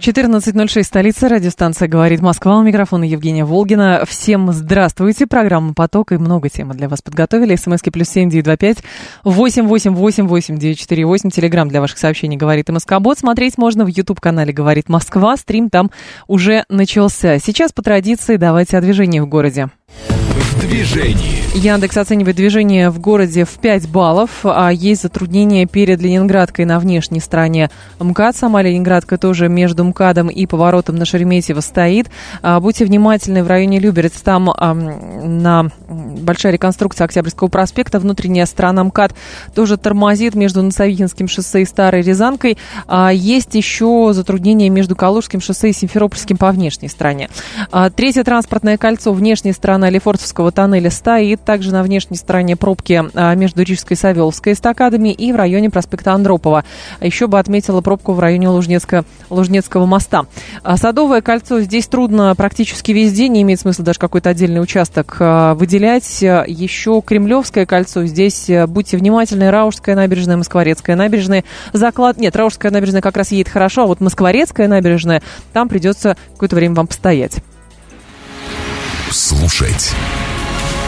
14.06, столица, радиостанция «Говорит Москва». У микрофона Евгения Волгина. Всем здравствуйте. Программа «Поток» и много темы для вас подготовили. СМСки плюс семь девять два пять восемь восемь восемь восемь девять четыре восемь. Телеграмм для ваших сообщений «Говорит МСК-бот». Смотреть можно в YouTube-канале «Говорит Москва». Стрим там уже начался. Сейчас по традиции давайте о движении в городе. В движении. Яндекс оценивает движение в городе в 5 баллов, а есть затруднения перед Ленинградкой на внешней стороне МКАД. Сама Ленинградка тоже между МКАДом и поворотом на Шереметьево стоит. А, будьте внимательны в районе Люберец. Там а, на большая реконструкция Октябрьского проспекта. Внутренняя сторона МКАД тоже тормозит между Носовихинским шоссе и Старой Рязанкой. А, есть еще затруднения между Калужским шоссе и Симферопольским по внешней стороне. А, третье транспортное кольцо, внешняя сторона Лефортовского тоннеля стоит также на внешней стороне пробки а, между Рижской и Савеловской эстакадами и в районе проспекта Андропова. Еще бы отметила пробку в районе Лужнецка, Лужнецкого моста. А, Садовое кольцо здесь трудно практически везде, не имеет смысла даже какой-то отдельный участок а, выделять. Еще Кремлевское кольцо, здесь будьте внимательны, Раушская набережная, Москворецкая набережная. Заклад... Нет, Раушская набережная как раз едет хорошо, а вот Москворецкая набережная, там придется какое-то время вам постоять. Слушать.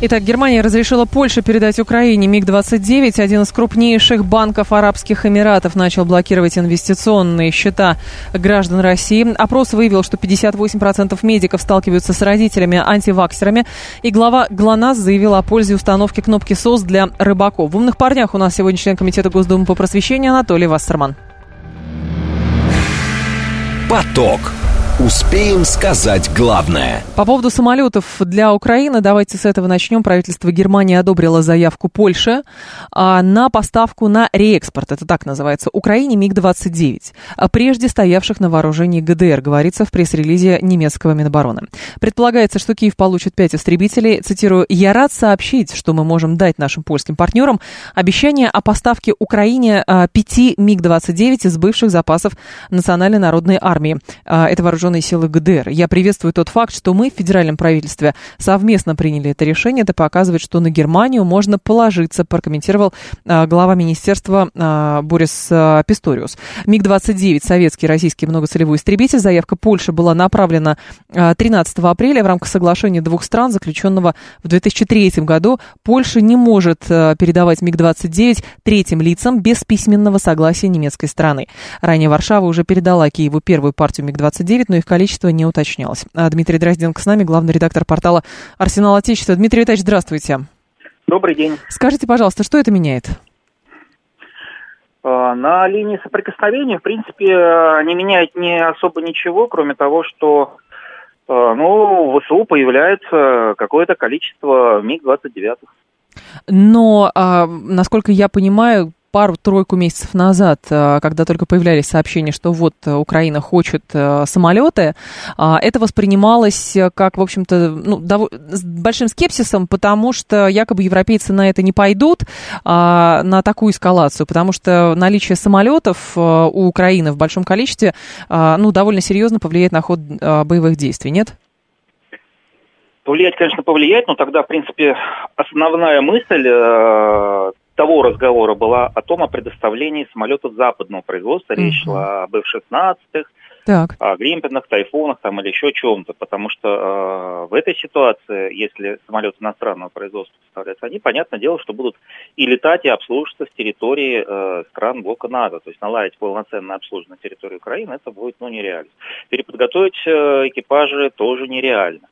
Итак, Германия разрешила Польше передать Украине МиГ-29. Один из крупнейших банков Арабских Эмиратов начал блокировать инвестиционные счета граждан России. Опрос выявил, что 58% медиков сталкиваются с родителями-антиваксерами. И глава ГЛОНАСС заявил о пользе установки кнопки СОС для рыбаков. В «Умных парнях» у нас сегодня член Комитета Госдумы по просвещению Анатолий Вассерман. Поток. Успеем сказать главное. По поводу самолетов для Украины, давайте с этого начнем. Правительство Германии одобрило заявку Польши а, на поставку на реэкспорт, это так называется, Украине МиГ-29, а, прежде стоявших на вооружении ГДР, говорится в пресс-релизе немецкого Минобороны. Предполагается, что Киев получит пять истребителей. Цитирую, «Я рад сообщить, что мы можем дать нашим польским партнерам обещание о поставке Украине а, пяти МиГ-29 из бывших запасов Национальной народной армии. А, Это вооруженные силы ГДР. Я приветствую тот факт, что мы в федеральном правительстве совместно приняли это решение. Это показывает, что на Германию можно положиться, прокомментировал а, глава министерства а, Борис а, Писториус. МиГ-29, советский и российский многоцелевой истребитель. Заявка Польши была направлена а, 13 апреля в рамках соглашения двух стран, заключенного в 2003 году. Польша не может передавать МиГ-29 третьим лицам без письменного согласия немецкой стороны. Ранее Варшава уже передала Киеву первую партию МиГ-29, но их количество не уточнялось. А Дмитрий Дрозденко с нами, главный редактор портала «Арсенал Отечества». Дмитрий Витальевич, здравствуйте. Добрый день. Скажите, пожалуйста, что это меняет? Э, На линии соприкосновения, в принципе, не меняет не особо ничего, кроме того, что э, ну, в ВСУ появляется какое-то количество МиГ-29. Но, а, насколько я понимаю, пару-тройку месяцев назад, а, когда только появлялись сообщения, что вот э, Украина хочет э, самолеты, а, это воспринималось э, как, в общем-то, ну, дов- с большим скепсисом, потому что якобы европейцы на это не пойдут, а, на такую эскалацию, потому что наличие самолетов э, у Украины в большом количестве, а, ну, довольно серьезно повлияет на ход боевых действий, нет? Повлиять, конечно, повлияет, но тогда, в принципе, основная мысль э, того разговора была о том, о предоставлении самолетов западного производства. Речь Мгм. шла об F-16, Так. о Гримпенах, Тайфунах там, или еще чем-то, потому что э, в этой ситуации, если самолеты иностранного производства поставляются, они, понятное дело, что будут и летать, и обслуживаться с территории э, стран блока НАТО. То есть наладить полноценное обслуживание на территории Украины, это будет ну, нереально. Переподготовить э, экипажи тоже нереально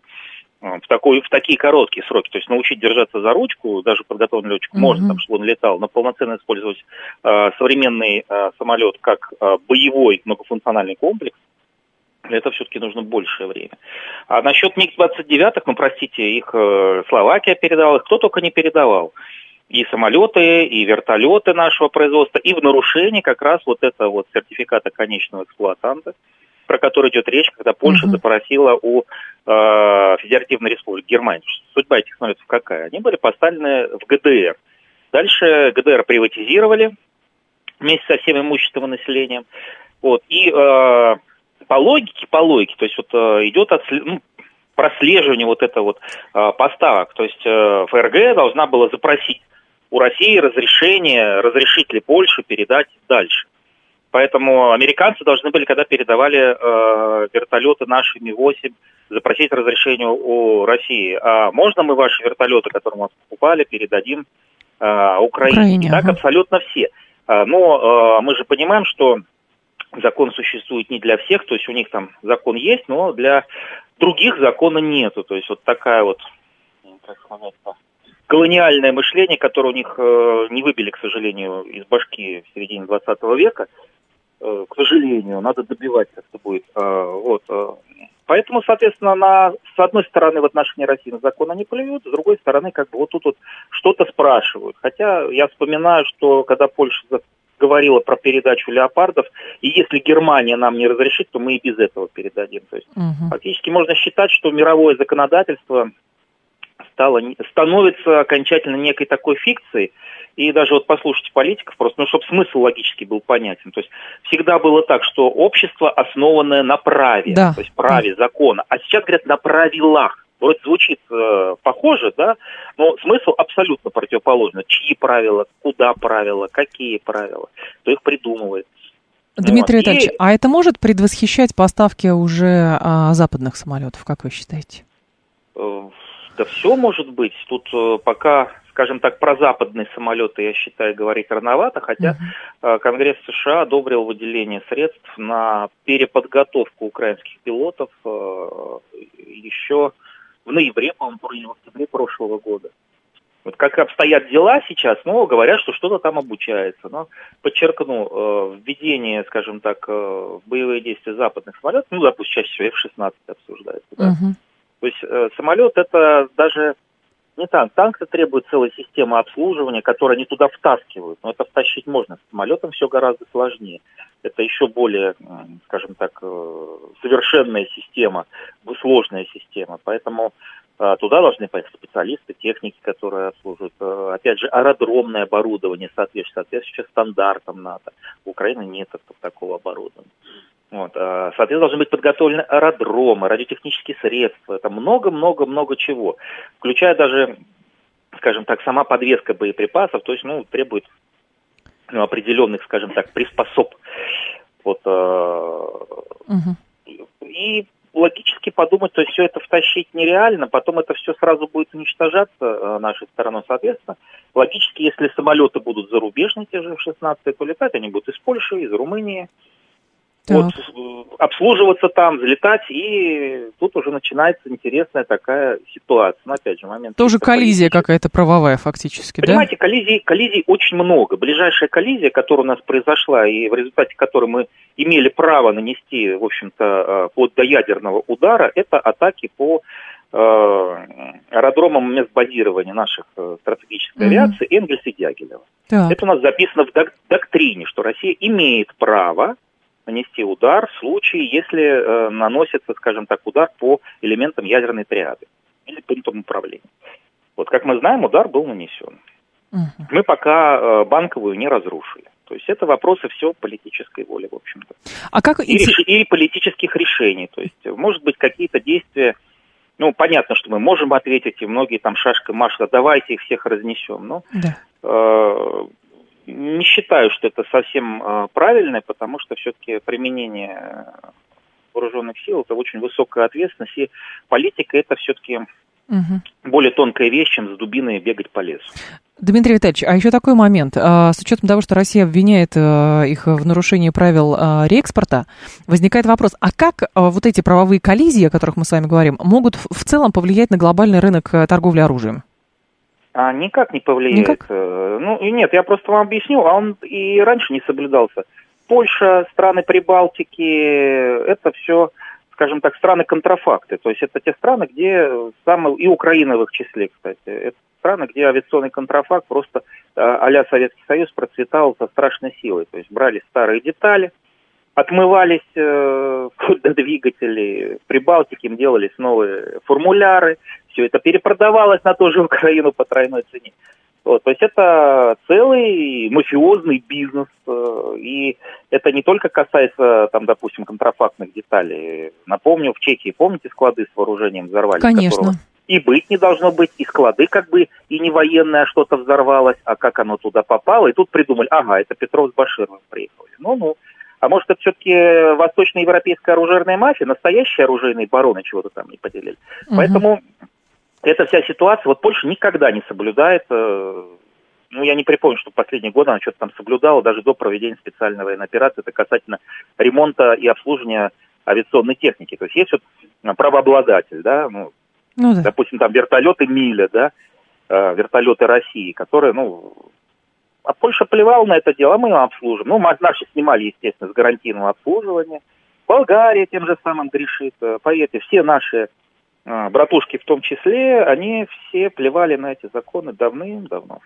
в, такой, в такие короткие сроки. То есть научить держаться за ручку, даже подготовленный летчик Мгм. может, там, чтобы он летал, но полноценно использовать э, современный э, самолет как э, боевой многофункциональный комплекс, для этого все-таки нужно большее время. А насчет МиГ-29, ну, простите, их э, Словакия передала, их кто только не передавал. И самолеты, и вертолеты нашего производства, и в нарушении как раз вот этого вот сертификата конечного эксплуатанта. Про который идет речь, когда Польша uh-huh. запросила у э, Федеративной Республики Германии. Судьба этих самолетов какая? Они были поставлены в ГДР. Дальше ГДР приватизировали вместе со всем имуществом и населением. Вот. И э, по логике, по логике, то есть вот э, идет отслед... ну, прослеживание вот этого вот э, поставок. То есть э, ФРГ должна была запросить у России разрешение, разрешить ли Польшу передать дальше. Поэтому американцы должны были, когда передавали э, вертолеты наши Ми-8, запросить разрешение у России. А можно мы ваши вертолеты, которые мы покупали, передадим э, Украине? Украине так ага. абсолютно все. А, но э, мы же понимаем, что закон существует не для всех, то есть у них там закон есть, но для других закона нету. То есть вот такая вот, как сказать, колониальное мышление, которое у них э, не выбили, к сожалению, из башки в середине 20 века, к сожалению, надо добивать как-то будет. Э, вот, э. Поэтому, соответственно, на, с одной стороны в отношении России на закон они плюют, с другой стороны, как бы вот тут вот что-то спрашивают. Хотя я вспоминаю, что когда Польша говорила про передачу леопардов, и если Германия нам не разрешит, то мы и без этого передадим. То есть угу. фактически можно считать, что мировое законодательство стало, становится окончательно некой такой фикцией. И даже вот послушайте политиков просто, ну, чтобы смысл логически был понятен. То есть всегда было так, что общество, основанное на праве, да. то есть праве да. закона, а сейчас говорят на правилах. Вроде звучит э, похоже, да, но смысл абсолютно противоположный. Чьи правила, куда правила, какие правила, кто их придумывает. Дмитрий вот. Витальевич, И... а это может предвосхищать поставки уже а, западных самолетов, как вы считаете? Э, да все может быть. Тут э, пока, скажем так, про западные самолеты, я считаю, говорить рановато, хотя uh-huh. Конгресс США одобрил выделение средств на переподготовку украинских пилотов э, еще в ноябре, по-моему, в октябре прошлого года. Вот как обстоят дела сейчас, ну, говорят, что что-то там обучается. Но, подчеркну, введение, скажем так, в боевые действия западных самолетов, ну, допустим, чаще всего F-16 обсуждается, да, uh-huh. То есть э, самолет это даже не танк. Танк это требует целой системы обслуживания, которую они туда втаскивают. Но это втащить можно. С самолетом все гораздо сложнее. Это еще более, скажем так, э, совершенная система, сложная система. Поэтому э, туда должны поехать специалисты, техники, которые обслуживают. Э, опять же, аэродромное оборудование соответствует, соответствует стандартам НАТО. В Украине нет такого оборудования. Вот, а, соответственно, должны быть подготовлены аэродромы, радиотехнические средства, это много-много-много чего, включая даже, скажем так, сама подвеска боеприпасов, то есть, ну, требует ну, определенных, скажем так, приспособ. Вот, угу. И логически подумать, то есть все это втащить нереально, потом это все сразу будет уничтожаться э, нашей стороной, соответственно. Логически, если самолеты будут зарубежные, те же в 16 то летать они будут из Польши, из Румынии, вот, обслуживаться там, взлетать, и тут уже начинается интересная такая ситуация. Но опять же, момент... Тоже коллизия какая-то правовая фактически, Понимаете, да? коллизий, коллизий очень много. Ближайшая коллизия, которая у нас произошла, и в результате которой мы имели право нанести, в общем-то, э, вплоть до ядерного удара, это атаки по э, аэродромам мест базирования наших э, стратегической авиации mm-hmm. Энгельс и Дягилева. Так. Это у нас записано в док- доктрине, что Россия имеет право нанести удар в случае, если э, наносится, скажем так, удар по элементам ядерной триады или пунктам управления. Вот как мы знаем, удар был нанесен. Угу. Мы пока э, банковую не разрушили. То есть это вопросы все политической воли, в общем-то. А как... и, реш... и политических решений. То есть, может быть, какие-то действия ну, понятно, что мы можем ответить, и многие там шашкой машут, давайте их всех разнесем. Но да. э, не считаю, что это совсем э, правильно, потому что все-таки применение вооруженных сил это очень высокая ответственность, и политика это все-таки угу. более тонкая вещь, чем с дубиной бегать по лесу. Дмитрий Витальевич, а еще такой момент. А, с учетом того, что Россия обвиняет э, их в нарушении правил э, реэкспорта, возникает вопрос, а как вот эти правовые коллизии, о которых мы с вами говорим, могут в целом повлиять на глобальный рынок торговли оружием? А, никак не повлияет. Никак? Э, ну, и нет, я просто вам объясню, а он и раньше не соблюдался. Польша, страны Прибалтики, это все, скажем так, страны контрафакты. То есть это те страны, где самые, и Украина в их числе, кстати, это страны, где авиационный контрафакт просто а Советский Союз процветал со страшной силой. То есть брали старые детали, отмывались э, до двигателей. В Прибалтике им делались новые формуляры. Все это перепродавалось на ту же Украину по тройной цене. Вот, то есть это целый мафиозный бизнес, э, и это не только касается, там, допустим, контрафактных деталей. Напомню, в Чехии, помните, склады с вооружением взорвали? Конечно. И быть не должно быть, и склады как бы и не военное а что-то взорвалось, а как оно туда попало, и тут придумали, ага, это Петров с Башировым приехали. Ну-ну. А может, это все-таки восточноевропейская оружейная мафия, настоящие оружейные бароны чего-то там не поделили. Угу. Поэтому эта вся ситуация, вот Польша никогда не соблюдает, э, ну, я не припомню, что в последние годы она что-то там соблюдала, даже до проведения специальной военной операции, это касательно ремонта и обслуживания авиационной техники. То есть есть вот э, правообладатель, да, ну, ну да. допустим, там вертолеты Миля, да, э, вертолеты России, которые, ну, а Польша плевала на это дело, а мы его обслужим. Ну, наши снимали, естественно, с гарантийного обслуживания. Болгария тем же самым грешит. Поверьте, все наши братушки в том числе, они все плевали на эти законы давным-давно.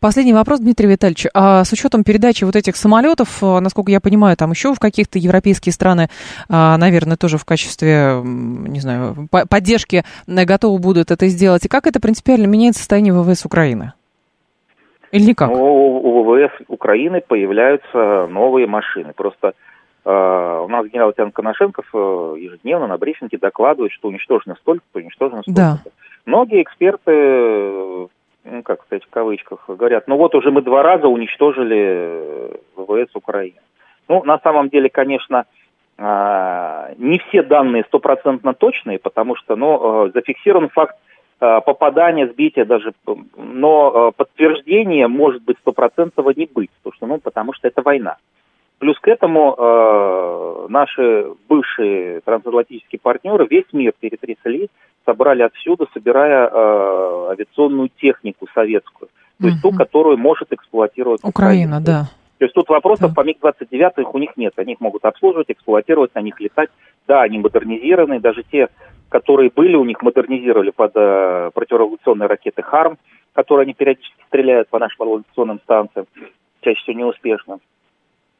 Последний вопрос, Дмитрий Витальевич. А с учетом передачи вот этих самолетов, а, насколько я понимаю, там еще в каких-то европейские страны, а, наверное, тоже в качестве, не знаю, поддержки готовы будут это сделать. И как это принципиально меняет состояние ВВС Украины? Или никак? Ну, у ВВС Украины появляются новые машины. Просто у нас генерал Тян Коношенков uh, ежедневно на брифинге докладывает, что уничтожено столько-то, уничтожено столько-то. Да. Многие эксперты, ну, как сказать, в кавычках, говорят, ну вот уже мы два раза уничтожили ВВС Украины. Ну, на самом деле, конечно, не все данные стопроцентно точные, потому что, ну, зафиксирован факт попадания, сбития даже, но подтверждение может быть стопроцентного не быть, потому что, ну, потому что это война. Плюс к этому э, наши бывшие трансатлантические партнеры весь мир перетрясли, собрали отсюда, собирая э, авиационную технику советскую, то есть угу. ту, которую может эксплуатировать Украина. Украина да. То есть тут вопросов да. по МиГ-29 их у них нет. Они их могут обслуживать, эксплуатировать, на них летать. Да, они модернизированы. Даже те, которые были у них, модернизировали под э, противореволюционные ракеты «Харм», которые они периодически стреляют по нашим авиационным станциям, чаще всего неуспешно.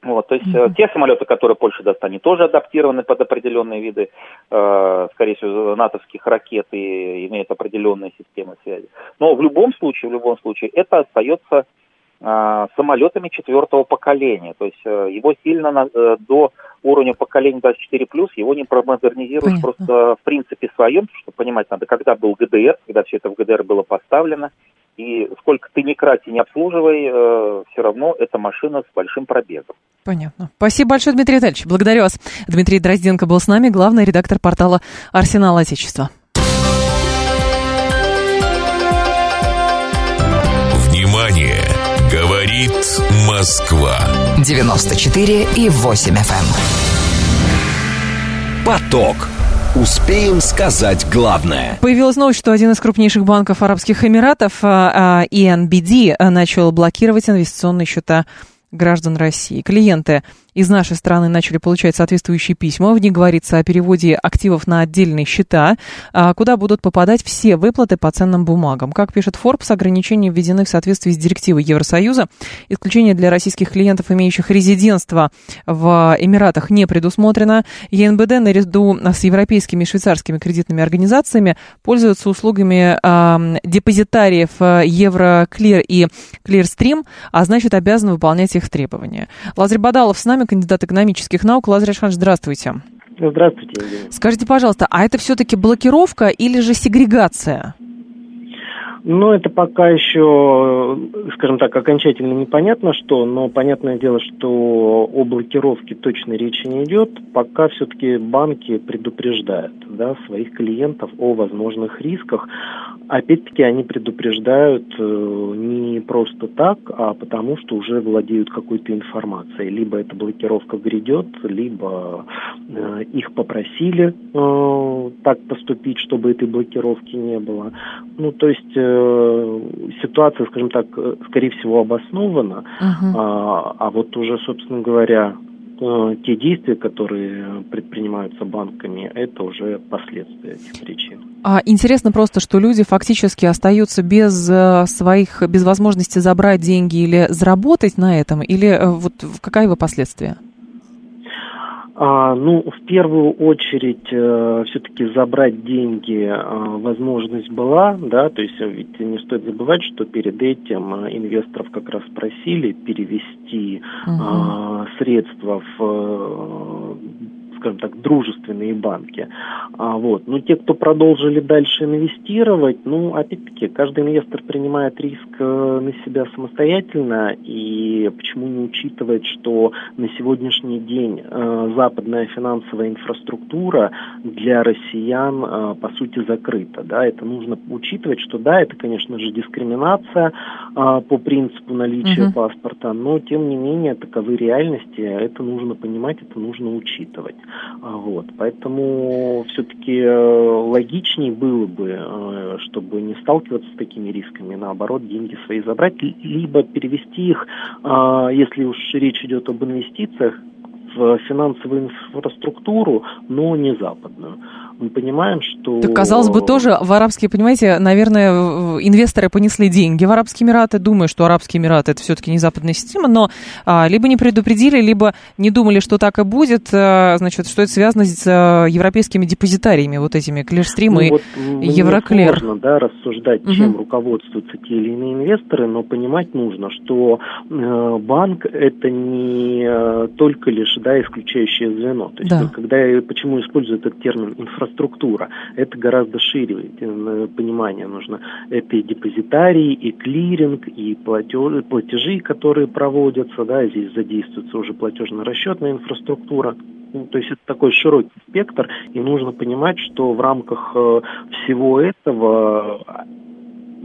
Вот, то есть mm-hmm. те самолеты, которые Польша даст, они тоже адаптированы под определенные виды, э, скорее всего, натовских ракет и имеют определенные системы связи. Но в любом случае, в любом случае, это остается э, самолетами четвертого поколения. То есть э, его сильно на, э, до уровня поколения 24 плюс его не промодернизируешь Понятно. просто в принципе своем, что понимать надо, когда был ГДР, когда все это в ГДР было поставлено, и сколько ты не крати, не обслуживай, э, все равно это машина с большим пробегом. Понятно. Спасибо большое, Дмитрий Витальевич. Благодарю вас. Дмитрий Дрозденко был с нами, главный редактор портала «Арсенал Отечества». Внимание! Говорит Москва. 94 и 8 FM. Эм. Поток. Успеем сказать главное. Появилась новость, что один из крупнейших банков Арабских Эмиратов, ENBD, а, а, начал блокировать инвестиционные счета граждан России. Клиенты из нашей страны начали получать соответствующие письма. В них говорится о переводе активов на отдельные счета, а, куда будут попадать все выплаты по ценным бумагам. Как пишет Forbes, ограничения введены в соответствии с директивой Евросоюза. Исключение для российских клиентов, имеющих резидентство в Эмиратах, не предусмотрено. ЕНБД наряду с европейскими и швейцарскими кредитными организациями пользуются услугами э, депозитариев Евроклир и Клирстрим, а значит обязаны выполнять их требования. Лазарь Бадалов с нами, кандидат экономических наук. Лазарь Ашханович, здравствуйте. Здравствуйте. Скажите, пожалуйста, а это все-таки блокировка или же сегрегация? Ну, это пока еще, скажем так, окончательно непонятно что, но понятное дело, что о блокировке точно речи не идет, пока все-таки банки предупреждают да, своих клиентов о возможных рисках. Опять-таки они предупреждают э, не просто так, а потому что уже владеют какой-то информацией. Либо эта блокировка грядет, либо э, их попросили э, так поступить, чтобы этой блокировки не было. Ну, то есть ситуация, скажем так, скорее всего обоснована, uh-huh. а, а вот уже, собственно говоря, те действия, которые предпринимаются банками, это уже последствия этих причин. А интересно просто, что люди фактически остаются без э, своих, без возможности забрать деньги или заработать на этом, или э, вот какая его последствия? А, ну, в первую очередь, э, все-таки забрать деньги э, возможность была, да, то есть ведь не стоит забывать, что перед этим э, инвесторов как раз просили перевести угу. э, средства в э, скажем так, дружественные банки. А, вот. Но те, кто продолжили дальше инвестировать, ну, опять-таки, каждый инвестор принимает риск э, на себя самостоятельно, и почему не учитывает, что на сегодняшний день э, западная финансовая инфраструктура для россиян, э, по сути, закрыта. Да? Это нужно учитывать, что да, это, конечно же, дискриминация э, по принципу наличия uh-huh. паспорта, но, тем не менее, таковы реальности, это нужно понимать, это нужно учитывать. А, вот, поэтому все-таки э, логичнее было бы, э, чтобы не сталкиваться с такими рисками, наоборот, деньги свои забрать, либо перевести их, а, если уж речь идет об инвестициях, в финансовую инфраструктуру, но не западную мы понимаем, что... Так, казалось бы, тоже в арабские, понимаете, наверное, инвесторы понесли деньги в Арабские Эмираты, думая, что Арабские Эмираты это все-таки не западная система, но а, либо не предупредили, либо не думали, что так и будет, а, значит, что это связано с а, европейскими депозитариями, вот этими Клирстрим ну, и вот Евроклер. Сложно, да, рассуждать, угу. чем руководствуются те или иные инвесторы, но понимать нужно, что э, банк это не э, только лишь, да, исключающее звено. То есть, да. когда, почему используют этот термин инфраструктура, инфраструктура. Это гораздо шире э, понимание нужно. Это и депозитарии, и клиринг, и платежи, которые проводятся, да, здесь задействуется уже платежно-расчетная инфраструктура. Ну, то есть это такой широкий спектр, и нужно понимать, что в рамках э, всего этого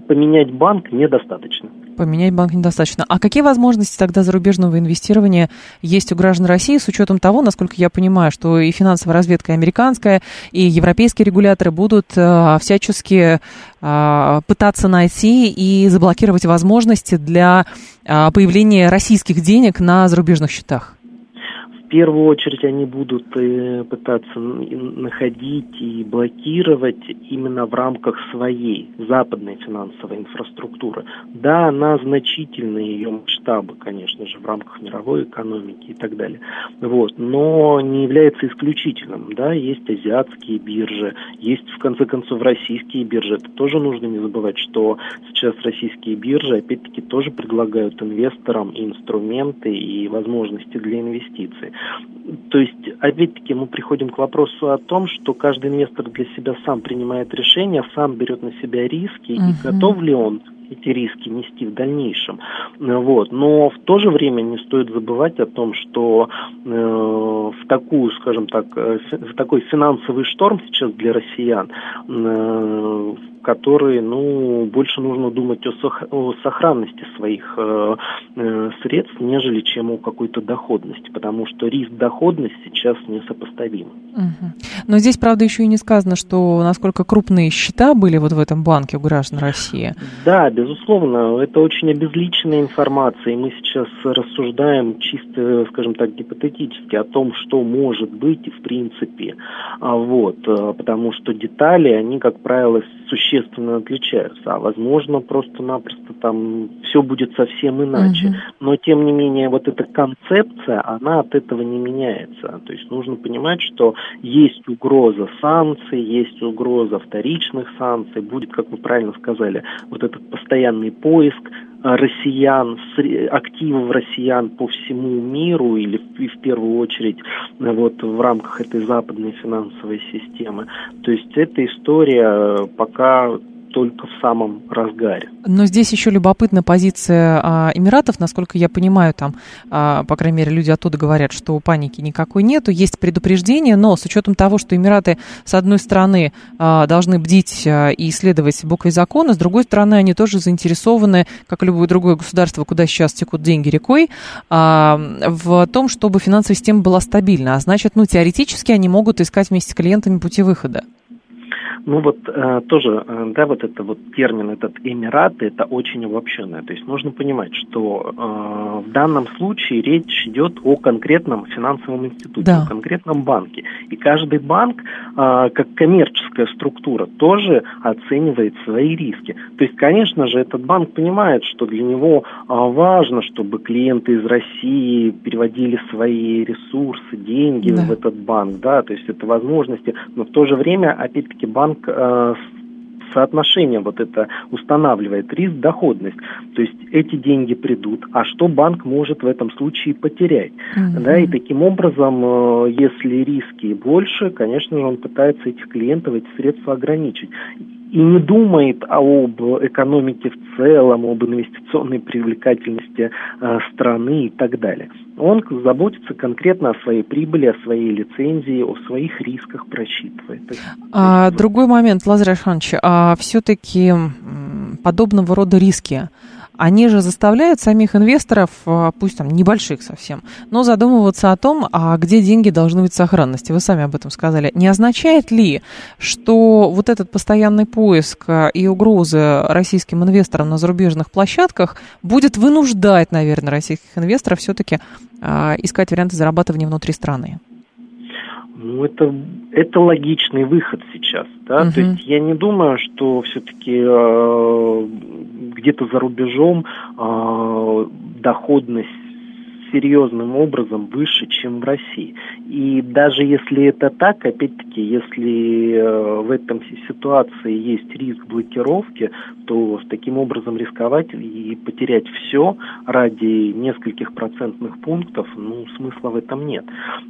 поменять банк недостаточно. Поменять банк недостаточно. А какие возможности тогда зарубежного инвестирования есть у граждан России с учетом того, насколько я понимаю, что и финансовая разведка американская, и европейские регуляторы будут э, всячески э, пытаться найти и заблокировать возможности для э, появления российских денег на зарубежных счетах? Первую очередь они будут э, пытаться находить и блокировать именно в рамках своей западной финансовой инфраструктуры. Да, она значительная, ее масштабы, конечно же, в рамках мировой экономики и так далее. Вот, но не является исключительным. Да, есть азиатские биржи, есть, в конце концов, российские биржи. Это тоже нужно не забывать, что сейчас российские биржи, опять-таки, тоже предлагают инвесторам инструменты и возможности для инвестиций. То есть, опять-таки, мы приходим к вопросу о том, что каждый инвестор для себя сам принимает решение, сам берет на себя риски, uh-huh. и готов ли он эти риски нести в дальнейшем. Вот. Но в то же время не стоит забывать о том, что э, в такую, скажем так, э, в такой финансовый шторм сейчас для россиян, э, который, ну, больше нужно думать о, сох- о сохранности своих э, э, средств, нежели чем о какой-то доходности, потому что риск доходности сейчас несопоставим. Угу. Но здесь, правда, еще и не сказано, что насколько крупные счета были вот в этом банке у граждан России. Да, безусловно, это очень обезличенная информация, и мы сейчас рассуждаем чисто, скажем так, гипотетически о том, что может быть и в принципе. А вот, э, потому что детали, они, как правило, существенно отличаются, а возможно просто-напросто там все будет совсем иначе. Угу. Но тем не менее вот эта концепция, она от этого не меняется. То есть нужно понимать, что есть угроза санкций, есть угроза вторичных санкций, будет, как вы правильно сказали, вот этот постоянный поиск россиян, активов россиян по всему миру или и в первую очередь вот в рамках этой западной финансовой системы. То есть эта история пока только в самом разгаре. Но здесь еще любопытна позиция а, Эмиратов, насколько я понимаю, там, а, по крайней мере, люди оттуда говорят, что паники никакой нету, есть предупреждение, но с учетом того, что Эмираты, с одной стороны, а, должны бдить а, и исследовать буквы закона, с другой стороны, они тоже заинтересованы, как любое другое государство, куда сейчас текут деньги рекой, а, в том, чтобы финансовая система была стабильна, а значит, ну, теоретически они могут искать вместе с клиентами пути выхода. Ну вот э, тоже, э, да, вот это вот термин, этот Эмираты, это очень обобщенное. То есть нужно понимать, что э, в данном случае речь идет о конкретном финансовом институте, да. о конкретном банке. И каждый банк, э, как коммерческая структура, тоже оценивает свои риски. То есть, конечно же, этот банк понимает, что для него э, важно, чтобы клиенты из России переводили свои ресурсы, деньги да. в этот банк, да, то есть это возможности, но в то же время, опять-таки, банк э, соотношение вот это устанавливает риск-доходность. То есть эти деньги придут, а что банк может в этом случае потерять? Mm-hmm. Да, и таким образом, э, если риски больше, конечно же, он пытается этих клиентов, эти средства ограничить и не думает об экономике в целом, об инвестиционной привлекательности э, страны и так далее. Он заботится конкретно о своей прибыли, о своей лицензии, о своих рисках просчитывает. А, другой момент, Лазарь Александрович, а все-таки подобного рода риски, они же заставляют самих инвесторов, а, пусть там небольших совсем, но задумываться о том, а где деньги должны быть в сохранности. Вы сами об этом сказали. Не означает ли, что вот этот постоянный поиск а, и угрозы российским инвесторам на зарубежных площадках будет вынуждать, наверное, российских инвесторов все-таки а, искать варианты зарабатывания внутри страны? Ну, это, это логичный выход сейчас, да, uh-huh. то есть я не думаю, что все-таки э, где-то за рубежом э, доходность серьезным образом выше, чем в России. И даже если это так, опять-таки, если э, в этом ситуации есть риск блокировки, то таким образом рисковать и потерять все ради нескольких процентных пунктов, ну, смысла в этом нет.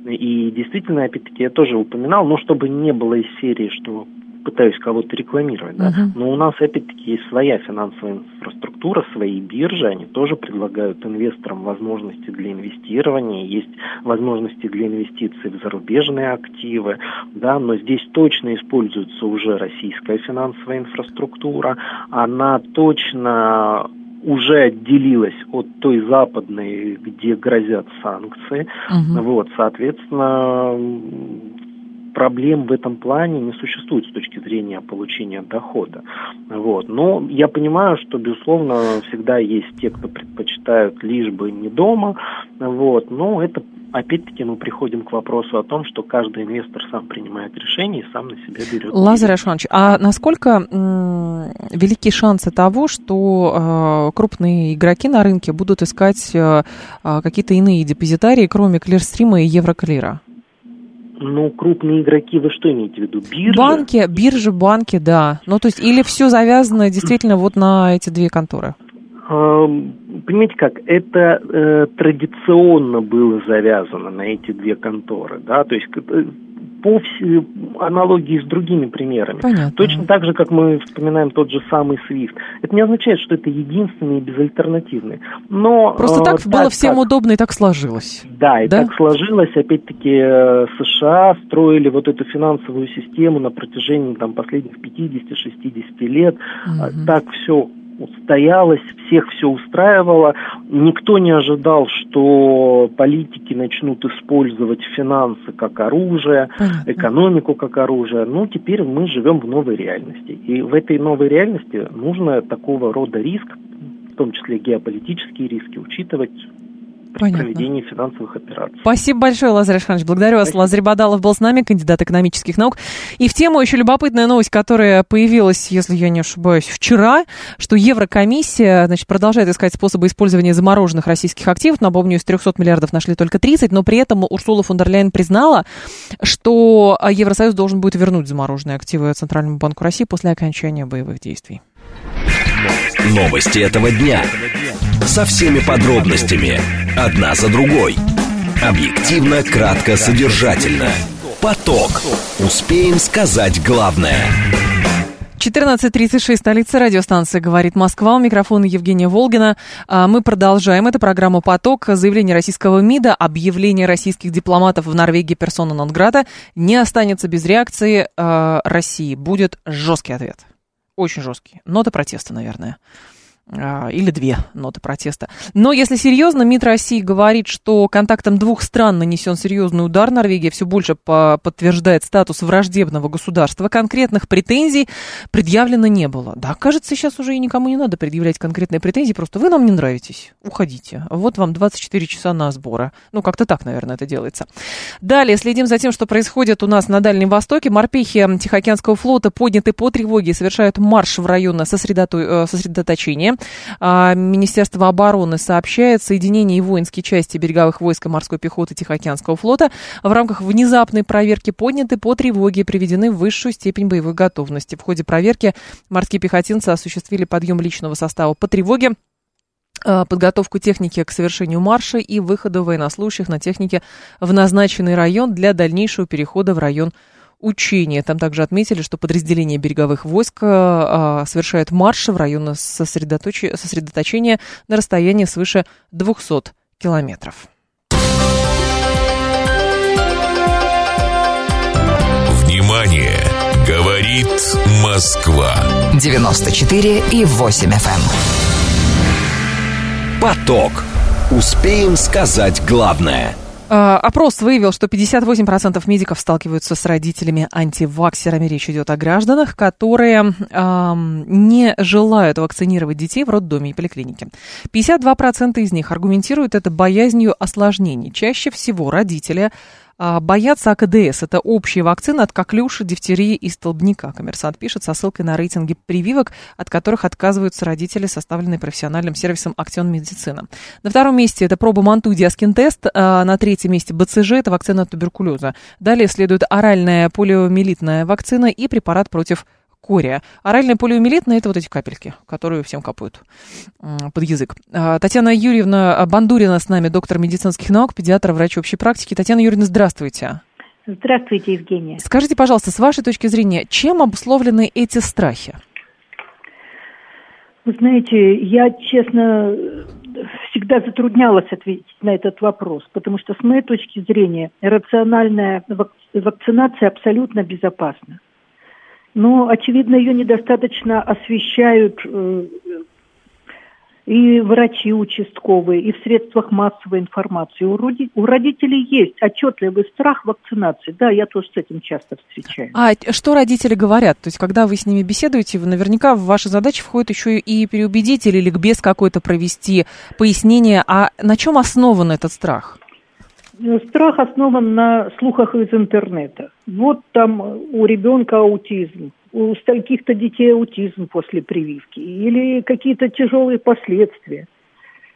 И действительно, опять-таки, я тоже упоминал, но чтобы не было из серии, что пытаюсь кого-то рекламировать, да, uh-huh. но у нас опять-таки есть своя финансовая инфраструктура, свои биржи, они тоже предлагают инвесторам возможности для инвестирования, есть возможности для инвестиций в зарубежные активы, да, но здесь точно используется уже российская финансовая инфраструктура, она точно уже отделилась от той западной, где грозят санкции. Угу. Вот, соответственно, проблем в этом плане не существует с точки зрения получения дохода. Вот. Но я понимаю, что, безусловно, всегда есть те, кто предпочитают лишь бы не дома. Вот. Но это опять-таки мы приходим к вопросу о том, что каждый инвестор сам принимает решение и сам на себя берет. Лазарь Ашванович, а насколько велики шансы того, что э, крупные игроки на рынке будут искать э, какие-то иные депозитарии, кроме Клирстрима и Евроклира? Ну, крупные игроки, вы что имеете в виду? Биржи? Банки, биржи, банки, да. Ну, то есть, или все завязано действительно вот на эти две конторы? Понимаете как, это э, традиционно было завязано на эти две конторы, да, то есть э, по вс... аналогии с другими примерами. Понятно. Точно так же, как мы вспоминаем тот же самый SWIFT. Это не означает, что это единственный и безальтернативный. Но, Просто э, так было всем как... удобно и так сложилось. Да, и да? так сложилось. Опять-таки э, США строили вот эту финансовую систему на протяжении там, последних 50-60 лет. Угу. Так все устоялась, всех все устраивало. Никто не ожидал, что политики начнут использовать финансы как оружие, Понятно. экономику как оружие. Ну, теперь мы живем в новой реальности. И в этой новой реальности нужно такого рода риск, в том числе геополитические риски, учитывать при проведении финансовых операций. Спасибо большое, Лазарь Ашханович. Благодарю вас. Спасибо. Лазарь Бадалов был с нами, кандидат экономических наук. И в тему еще любопытная новость, которая появилась, если я не ошибаюсь, вчера, что Еврокомиссия значит, продолжает искать способы использования замороженных российских активов. Напомню, из 300 миллиардов нашли только 30, но при этом Урсула фон дер Ляйен признала, что Евросоюз должен будет вернуть замороженные активы Центральному банку России после окончания боевых действий. Новости этого дня. Со всеми подробностями. Одна за другой. Объективно, кратко, содержательно. Поток. Успеем сказать главное. 14.36, столица радиостанции «Говорит Москва». У микрофона Евгения Волгина. А, мы продолжаем. Это программа «Поток». Заявление российского МИДа, объявление российских дипломатов в Норвегии персона Нонграда не останется без реакции а, России. Будет жесткий ответ. Очень жесткий. Нота протеста, наверное. А, или две ноты протеста. Но если серьезно, МИД России говорит, что контактам двух стран нанесен серьезный удар. Норвегия все больше по подтверждает статус враждебного государства. Конкретных претензий предъявлено не было. Да, кажется, сейчас уже и никому не надо предъявлять конкретные претензии, просто вы нам не нравитесь, уходите. Вот вам 24 часа на сбора. Ну, как-то так, наверное, это делается. Далее следим за тем, что происходит у нас на Дальнем Востоке. Морпехи Тихоокеанского флота подняты по тревоге, совершают марш в район сосредото... Э, сосредоточения. А, Министерство обороны сообщает, соединение и воинские части береговых войск и морской пехоты Тихоокеанского флота в рамках внезапной проверки подняты по тревоге и приведены в высшую степень боевой готовности. В ходе проверки морские пехотинцы осуществили подъем личного состава по тревоге а, подготовку техники к совершению марша и выхода военнослужащих на технике в назначенный район для дальнейшего перехода в район учения. Там также отметили, что подразделения береговых войск а, совершают марши в районы сосредоточ... сосредоточения на расстоянии свыше 200 километров. Внимание! Говорит Москва. 94 и 8 FM. Эм. Поток. Успеем сказать главное – Э, опрос выявил, что 58% медиков сталкиваются с родителями-антиваксерами. Речь идет о гражданах, которые э, не желают вакцинировать детей в роддоме и поликлинике. 52% из них аргументируют это боязнью осложнений. Чаще всего родители а, боятся АКДС. Это общие вакцины от коклюша, дифтерии и столбняка. Коммерсант пишет со ссылкой на рейтинги прививок, от которых отказываются родители, составленные профессиональным сервисом Актион Медицина. На втором месте это проба Манту Диаскинтест. А на третьем месте БЦЖ, это вакцина от туберкулеза. Далее следует оральная полиомиелитная вакцина и препарат против кория. Оральная полиомиелитная – это вот эти капельки, которые всем капают под язык. А, Татьяна Юрьевна Бандурина с нами, доктор медицинских наук, педиатр, врач общей практики. Татьяна Юрьевна, здравствуйте. Здравствуйте, Евгения. Скажите, пожалуйста, с вашей точки зрения, чем обусловлены эти страхи? Вы знаете, я, честно, всегда затруднялась ответить на этот вопрос, потому что, с моей точки зрения, рациональная вакцинация абсолютно безопасна. Но, очевидно, ее недостаточно освещают э, и врачи участковые, и в средствах массовой информации. У, роди, у родителей есть отчетливый страх вакцинации. Да, я тоже с этим часто встречаюсь. А что родители говорят? То есть, когда вы с ними беседуете, вы наверняка в ваши задачи входит еще и переубедить или ликбез какой-то провести, пояснение. А на чем основан этот страх? Страх основан на слухах из интернета. Вот там у ребенка аутизм, у стольких-то детей аутизм после прививки, или какие-то тяжелые последствия,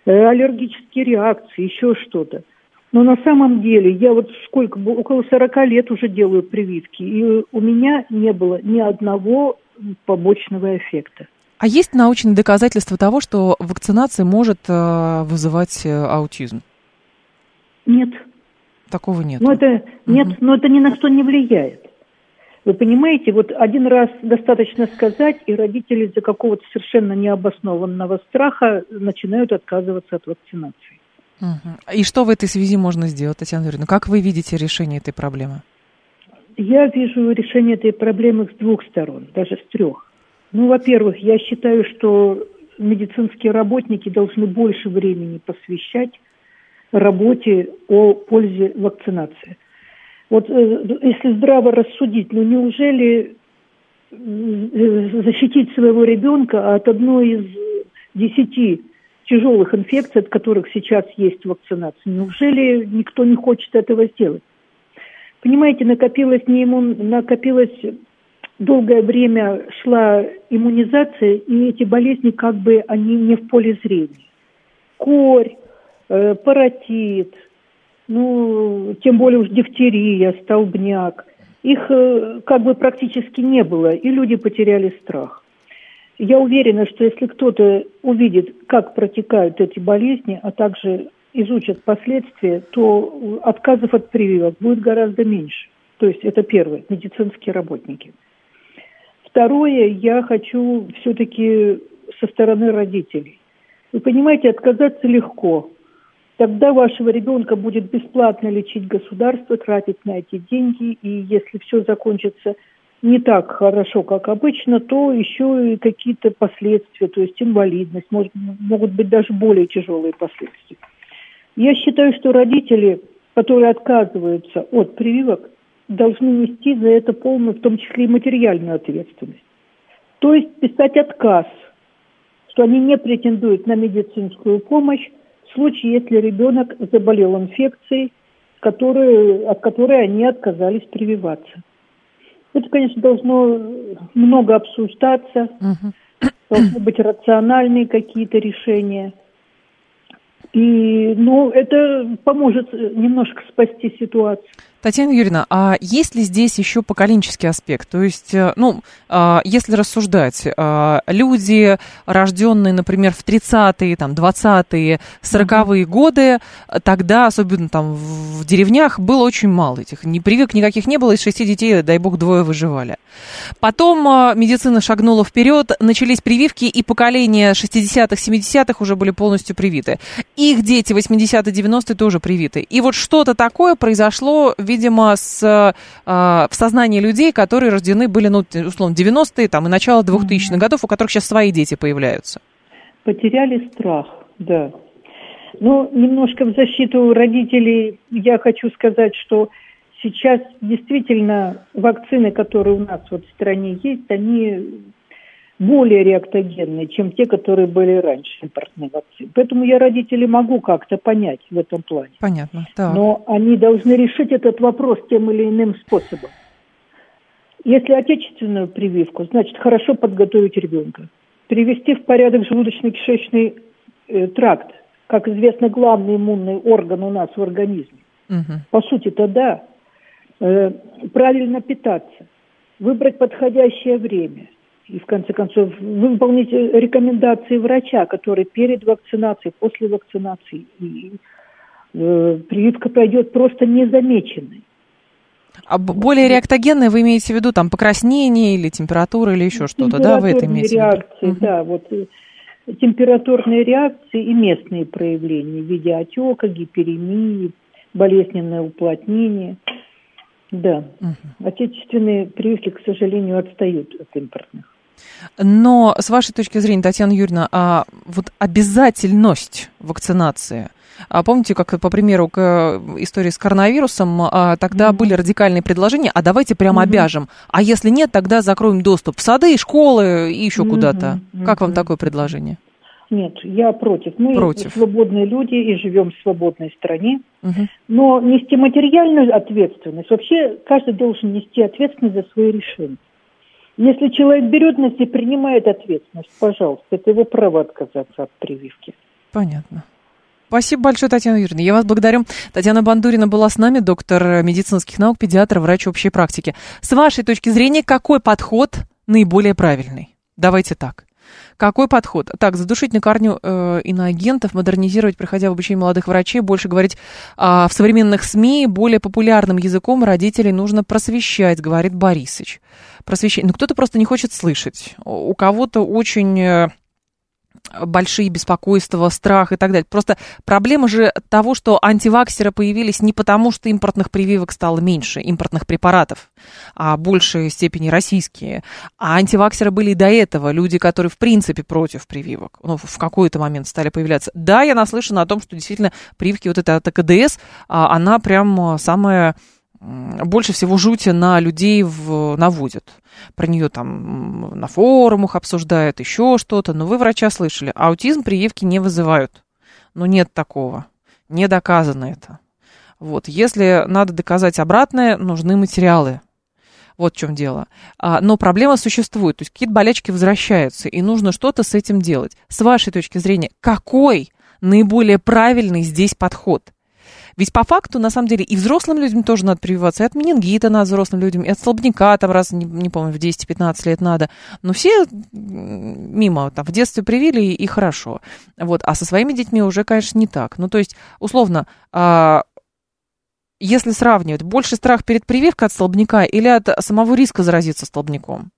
э, аллергические реакции, еще что-то. Но на самом деле я вот сколько, около 40 лет уже делаю прививки, и у меня не было ни одного побочного эффекта. А есть научные доказательства того, что вакцинация может э, вызывать э, аутизм? Нет. Такого нет. Но это, нет, угу. но это ни на что не влияет. Вы понимаете, вот один раз достаточно сказать, и родители из-за какого-то совершенно необоснованного страха начинают отказываться от вакцинации. Угу. И что в этой связи можно сделать, Татьяна Юрьевна? Как вы видите решение этой проблемы? Я вижу решение этой проблемы с двух сторон, даже с трех. Ну, во-первых, я считаю, что медицинские работники должны больше времени посвящать работе о пользе вакцинации. Вот э, если здраво рассудить, ну неужели э, защитить своего ребенка от одной из десяти тяжелых инфекций, от которых сейчас есть вакцинация, неужели никто не хочет этого сделать? Понимаете, накопилось не иммун... накопилось долгое время шла иммунизация, и эти болезни как бы они не в поле зрения. Корь, э, паротит, ну, тем более уж дифтерия, столбняк. Их э, как бы практически не было, и люди потеряли страх. Я уверена, что если кто-то увидит, как протекают эти болезни, а также изучат последствия, то отказов от прививок будет гораздо меньше. То есть это первое, медицинские работники. Второе, я хочу все-таки со стороны родителей. Вы понимаете, отказаться легко. Тогда вашего ребенка будет бесплатно лечить государство, тратить на эти деньги, и если все закончится не так хорошо, как обычно, то еще и какие-то последствия, то есть инвалидность, может, могут быть даже более тяжелые последствия. Я считаю, что родители, которые отказываются от прививок, должны нести за это полную, в том числе и материальную ответственность. То есть писать отказ, что они не претендуют на медицинскую помощь случае, если ребенок заболел инфекцией, которые, от которой они отказались прививаться. Это, конечно, должно много обсуждаться, угу. должны быть рациональные какие-то решения – и, ну, это поможет немножко спасти ситуацию. Татьяна Юрьевна, а есть ли здесь еще поколенческий аспект? То есть, э, ну, а, если рассуждать, а, люди, рожденные, например, в 30-е, там, 20-е, 40-е годы, тогда, особенно там в деревнях, было очень мало этих. Ни прививок никаких не было, из шести детей, дай бог, двое выживали. Потом а, медицина шагнула вперед, начались прививки, и поколения 60-х, 70-х уже были полностью привиты. Их дети 80-е, 90-е тоже привиты. И вот что-то такое произошло, видимо, с, э, в сознании людей, которые рождены были, ну, условно, 90-е там, и начало 2000-х годов, у которых сейчас свои дети появляются. Потеряли страх, да. Ну, немножко в защиту родителей я хочу сказать, что сейчас действительно вакцины, которые у нас вот в стране есть, они более реактогенные, чем те, которые были раньше, импортные вакцины. Поэтому я родителей могу как-то понять в этом плане. Понятно. Так. Но они должны решить этот вопрос тем или иным способом. Если отечественную прививку, значит хорошо подготовить ребенка. Привести в порядок желудочно-кишечный э, тракт, как известно, главный иммунный орган у нас в организме. Угу. По сути-то да. Э, правильно питаться, выбрать подходящее время – и в конце концов выполнить рекомендации врача, который перед вакцинацией, после вакцинации, и э, прививка пройдет просто незамеченной. А более реактогенные вы имеете в виду там покраснение или температура или еще что-то, да, вы это имеете реакции, в виду? да, вот э, температурные реакции и местные проявления в виде отека, гиперемии, болезненное уплотнение. Да, угу. отечественные прививки, к сожалению, отстают от импортных. Но с вашей точки зрения, Татьяна Юрьевна, а вот обязательность вакцинации, а помните, как по примеру к э, истории с коронавирусом, а, тогда mm-hmm. были радикальные предложения, а давайте прямо mm-hmm. обяжем, а если нет, тогда закроем доступ в сады, школы и еще mm-hmm. куда-то. Как вам такое предложение? Нет, я против. Мы против. свободные люди и живем в свободной стране. Угу. Но нести материальную ответственность, вообще каждый должен нести ответственность за свои решения. Если человек берет на себя, принимает ответственность, пожалуйста, это его право отказаться от прививки. Понятно. Спасибо большое, Татьяна Юрьевна. Я вас благодарю. Татьяна Бандурина была с нами, доктор медицинских наук, педиатр, врач общей практики. С вашей точки зрения, какой подход наиболее правильный? Давайте так. Какой подход? Так, задушить на корню э, иноагентов, модернизировать, приходя в обучение молодых врачей, больше говорить э, в современных СМИ, более популярным языком родителей нужно просвещать, говорит Борисыч. Просвещать. Ну, кто-то просто не хочет слышать. У кого-то очень... Э, большие беспокойства, страх и так далее. Просто проблема же того, что антиваксеры появились не потому, что импортных прививок стало меньше, импортных препаратов, а большей степени российские. А антиваксеры были и до этого, люди, которые в принципе против прививок, ну, в какой-то момент стали появляться. Да, я наслышана о том, что действительно прививки вот эта ТКДС, а, она прям самая больше всего жути на людей в, наводит. Про нее там на форумах обсуждают, еще что-то. Но вы врача слышали. Аутизм прививки не вызывают. Но нет такого. Не доказано это. Вот. Если надо доказать обратное, нужны материалы. Вот в чем дело. А, но проблема существует. То есть какие-то болячки возвращаются, и нужно что-то с этим делать. С вашей точки зрения, какой наиболее правильный здесь подход? Ведь по факту, на самом деле, и взрослым людям тоже надо прививаться, и от менингита надо взрослым людям, и от столбняка там раз, не, не помню, в 10-15 лет надо. Но все мимо, там, в детстве привили, и, и хорошо. Вот. А со своими детьми уже, конечно, не так. Ну, то есть, условно, а, если сравнивать, больше страх перед прививкой от столбняка или от самого риска заразиться столбняком?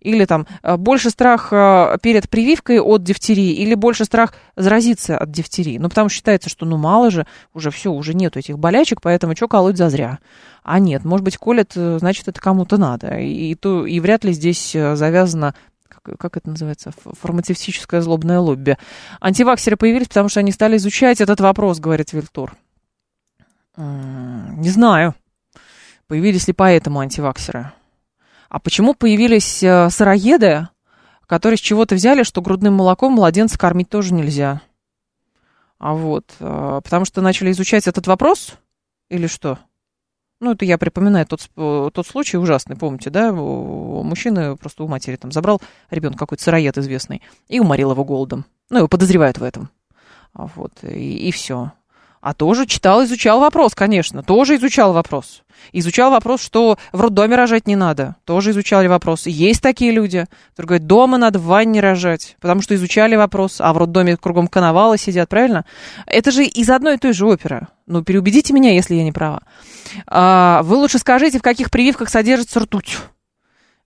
Или там э, больше страх э, перед прививкой от дифтерии, или больше страх заразиться от дифтерии. Ну, потому что считается, что ну мало же, уже все, уже нету этих болячек, поэтому что колоть зазря. А нет, может быть, колят, э, значит, это кому-то надо. И, то, и вряд ли здесь завязано как это называется, фармацевтическое злобное лобби. Антиваксеры появились, потому что они стали изучать этот вопрос, говорит Вильтур. Не знаю, появились ли поэтому антиваксеры. А почему появились э, сыроеды, которые с чего-то взяли, что грудным молоком младенца кормить тоже нельзя? А вот, э, потому что начали изучать этот вопрос или что? Ну, это я припоминаю тот, тот случай ужасный, помните, да? Мужчина просто у матери там забрал ребенка какой-то сыроед известный и уморил его голодом. Ну, его подозревают в этом. А вот, и, и все. А тоже читал, изучал вопрос, конечно, тоже изучал вопрос. Изучал вопрос, что в роддоме рожать не надо. Тоже изучали вопрос. Есть такие люди, которые говорят, дома надо в ванне рожать, потому что изучали вопрос, а в роддоме кругом коновалы сидят, правильно? Это же из одной и той же оперы. Ну, переубедите меня, если я не права. А, вы лучше скажите, в каких прививках содержится ртуть.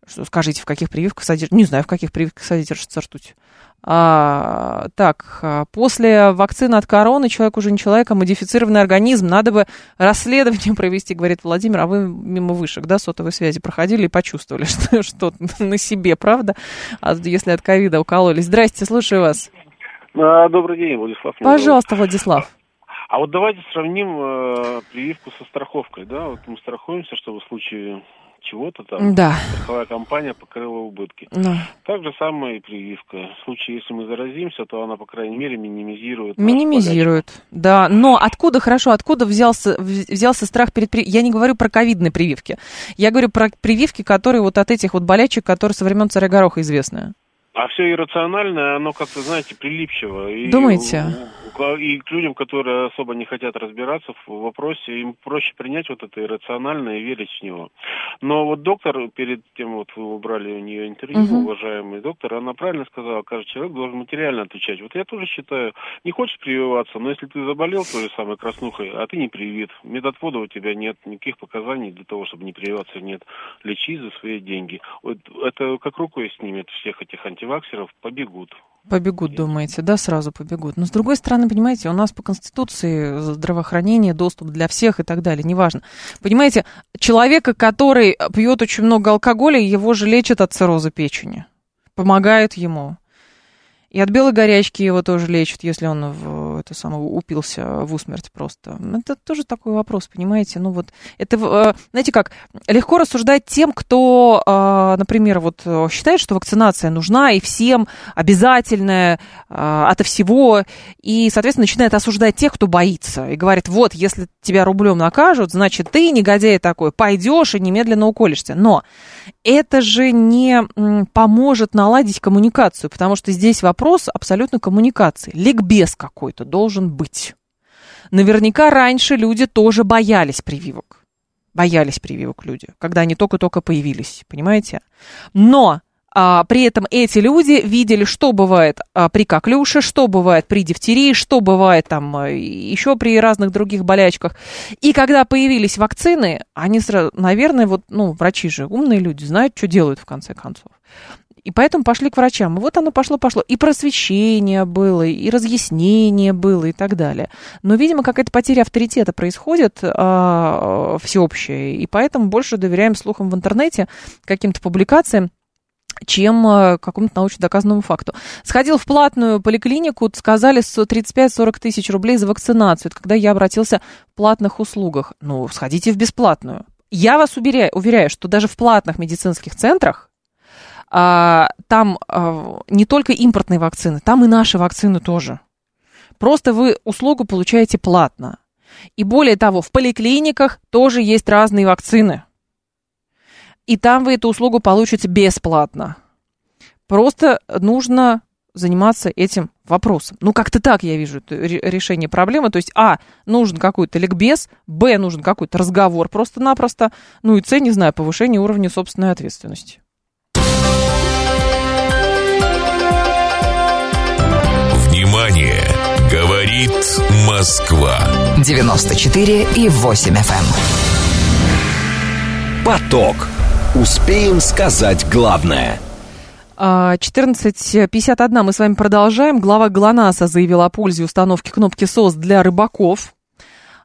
Что скажите, в каких прививках содержится... Не знаю, в каких прививках содержится ртуть. А, так, а, после вакцины от короны человек уже не человек, а модифицированный организм. Надо бы расследование провести, говорит Владимир, а вы мимо вышек, да, сотовой связи проходили и почувствовали, что, что на себе, правда? А если от ковида укололись. Здрасте, слушаю вас. Добрый день, Владислав. Пожалуйста, Владислав. А вот давайте сравним э, прививку со страховкой, да, вот мы страхуемся, чтобы в случае чего-то там да. страховая компания покрыла убытки. Да. Так же самое и прививка. В случае, если мы заразимся, то она, по крайней мере, минимизирует. Минимизирует, да. Но откуда, хорошо, откуда взялся, взялся страх перед прививкой? Я не говорю про ковидные прививки. Я говорю про прививки, которые вот от этих вот болячек, которые со времен царя Гороха известны. А все иррациональное, оно как-то, знаете, прилипчиво. И, Думаете? И к людям, которые особо не хотят разбираться в вопросе, им проще принять вот это иррациональное и верить в него. Но вот доктор, перед тем, вот вы убрали у нее интервью, угу. уважаемый доктор, она правильно сказала, каждый человек должен материально отвечать. Вот я тоже считаю, не хочешь прививаться, но если ты заболел той же самой краснухой, а ты не привит, медотвода у тебя нет, никаких показаний для того, чтобы не прививаться нет, лечи за свои деньги. Вот это как рукой снимет всех этих антиваксеров побегут. Побегут, думаете, да, сразу побегут. Но с другой стороны, понимаете, у нас по Конституции здравоохранение, доступ для всех и так далее, неважно. Понимаете, человека, который пьет очень много алкоголя, его же лечат от цирроза печени. Помогают ему. И от белой горячки его тоже лечат, если он в, это самое, упился в усмерть просто. Это тоже такой вопрос, понимаете? Ну вот, это, э, знаете как, легко рассуждать тем, кто, э, например, вот считает, что вакцинация нужна и всем обязательная э, ото всего, и, соответственно, начинает осуждать тех, кто боится, и говорит, вот, если тебя рублем накажут, значит, ты, негодяй такой, пойдешь и немедленно уколешься. Но это же не поможет наладить коммуникацию, потому что здесь вопрос абсолютно коммуникации. Ликбез какой-то должен быть. Наверняка раньше люди тоже боялись прививок. Боялись прививок люди, когда они только-только появились, понимаете? Но а, при этом эти люди видели, что бывает а, при коклюше, что бывает при дифтерии, что бывает там а, еще при разных других болячках. И когда появились вакцины, они сразу, наверное, вот, ну, врачи же умные люди, знают, что делают в конце концов. И поэтому пошли к врачам. И вот оно пошло-пошло. И просвещение было, и разъяснение было, и так далее. Но, видимо, какая-то потеря авторитета происходит а, всеобщая. И поэтому больше доверяем слухам в интернете, каким-то публикациям чем э, какому-то научно доказанному факту. Сходил в платную поликлинику, сказали 35-40 тысяч рублей за вакцинацию. Это когда я обратился в платных услугах. Ну, сходите в бесплатную. Я вас уверяю, уверяю что даже в платных медицинских центрах а, там а, не только импортные вакцины, там и наши вакцины тоже. Просто вы услугу получаете платно. И более того, в поликлиниках тоже есть разные вакцины и там вы эту услугу получите бесплатно. Просто нужно заниматься этим вопросом. Ну, как-то так я вижу решение проблемы. То есть, а, нужен какой-то ликбез, б, нужен какой-то разговор просто-напросто, ну и с, не знаю, повышение уровня собственной ответственности. Говорит Москва. 94 и 8 FM. Эм. Поток. Успеем сказать главное – 14.51 мы с вами продолжаем. Глава ГЛОНАССа заявила о пользе установки кнопки СОС для рыбаков.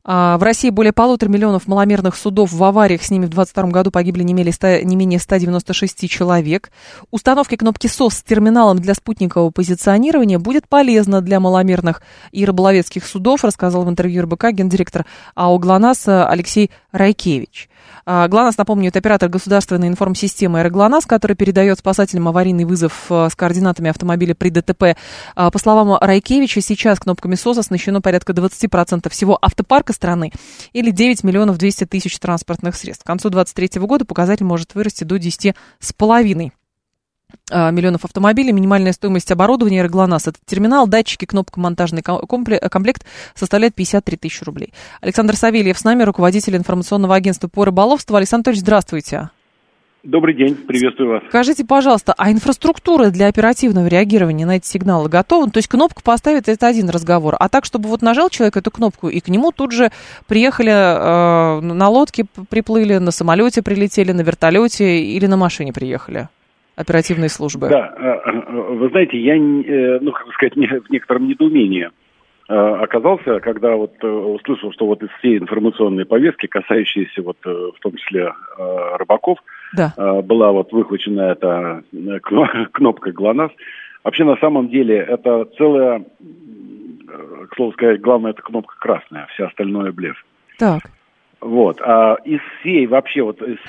А, в России более полутора миллионов маломерных судов в авариях. С ними в 2022 году погибли не, менее 100, не менее 196 человек. Установки кнопки СОС с терминалом для спутникового позиционирования будет полезно для маломерных и рыболовецких судов, рассказал в интервью РБК гендиректор АО «ГЛОНАСС» Алексей Райкевич. А, ГЛОНАСС, напомню, это оператор государственной информсистемы «Аэроглонасс», который передает спасателям аварийный вызов э, с координатами автомобиля при ДТП. А, по словам Райкевича, сейчас кнопками СОС оснащено порядка 20% всего автопарка страны или 9 миллионов 200 тысяч транспортных средств. К концу 2023 года показатель может вырасти до 10,5 а, миллионов автомобилей. Минимальная стоимость оборудования Аэроглонасс. Это терминал, датчики, кнопка, монтажный комплект составляет 53 тысячи рублей. Александр Савельев с нами, руководитель информационного агентства по рыболовству. Александр Анатольевич, здравствуйте. Добрый день, приветствую вас. Скажите, пожалуйста, а инфраструктура для оперативного реагирования на эти сигналы готова? То есть кнопку поставить это один разговор, а так, чтобы вот нажал человек эту кнопку, и к нему тут же приехали э, на лодке, приплыли, на самолете прилетели, на вертолете или на машине приехали? Оперативные службы? Да, э, э, вы знаете, я, э, ну, как сказать, в некотором недоумении оказался, когда вот услышал, что вот из всей информационной повестки, касающейся вот в том числе рыбаков, да. была вот выхвачена эта кнопка ГЛОНАСС. Вообще на самом деле это целая, к слову сказать, главное это кнопка красная, все остальное блеф. Так. Вот. А из всей вообще вот из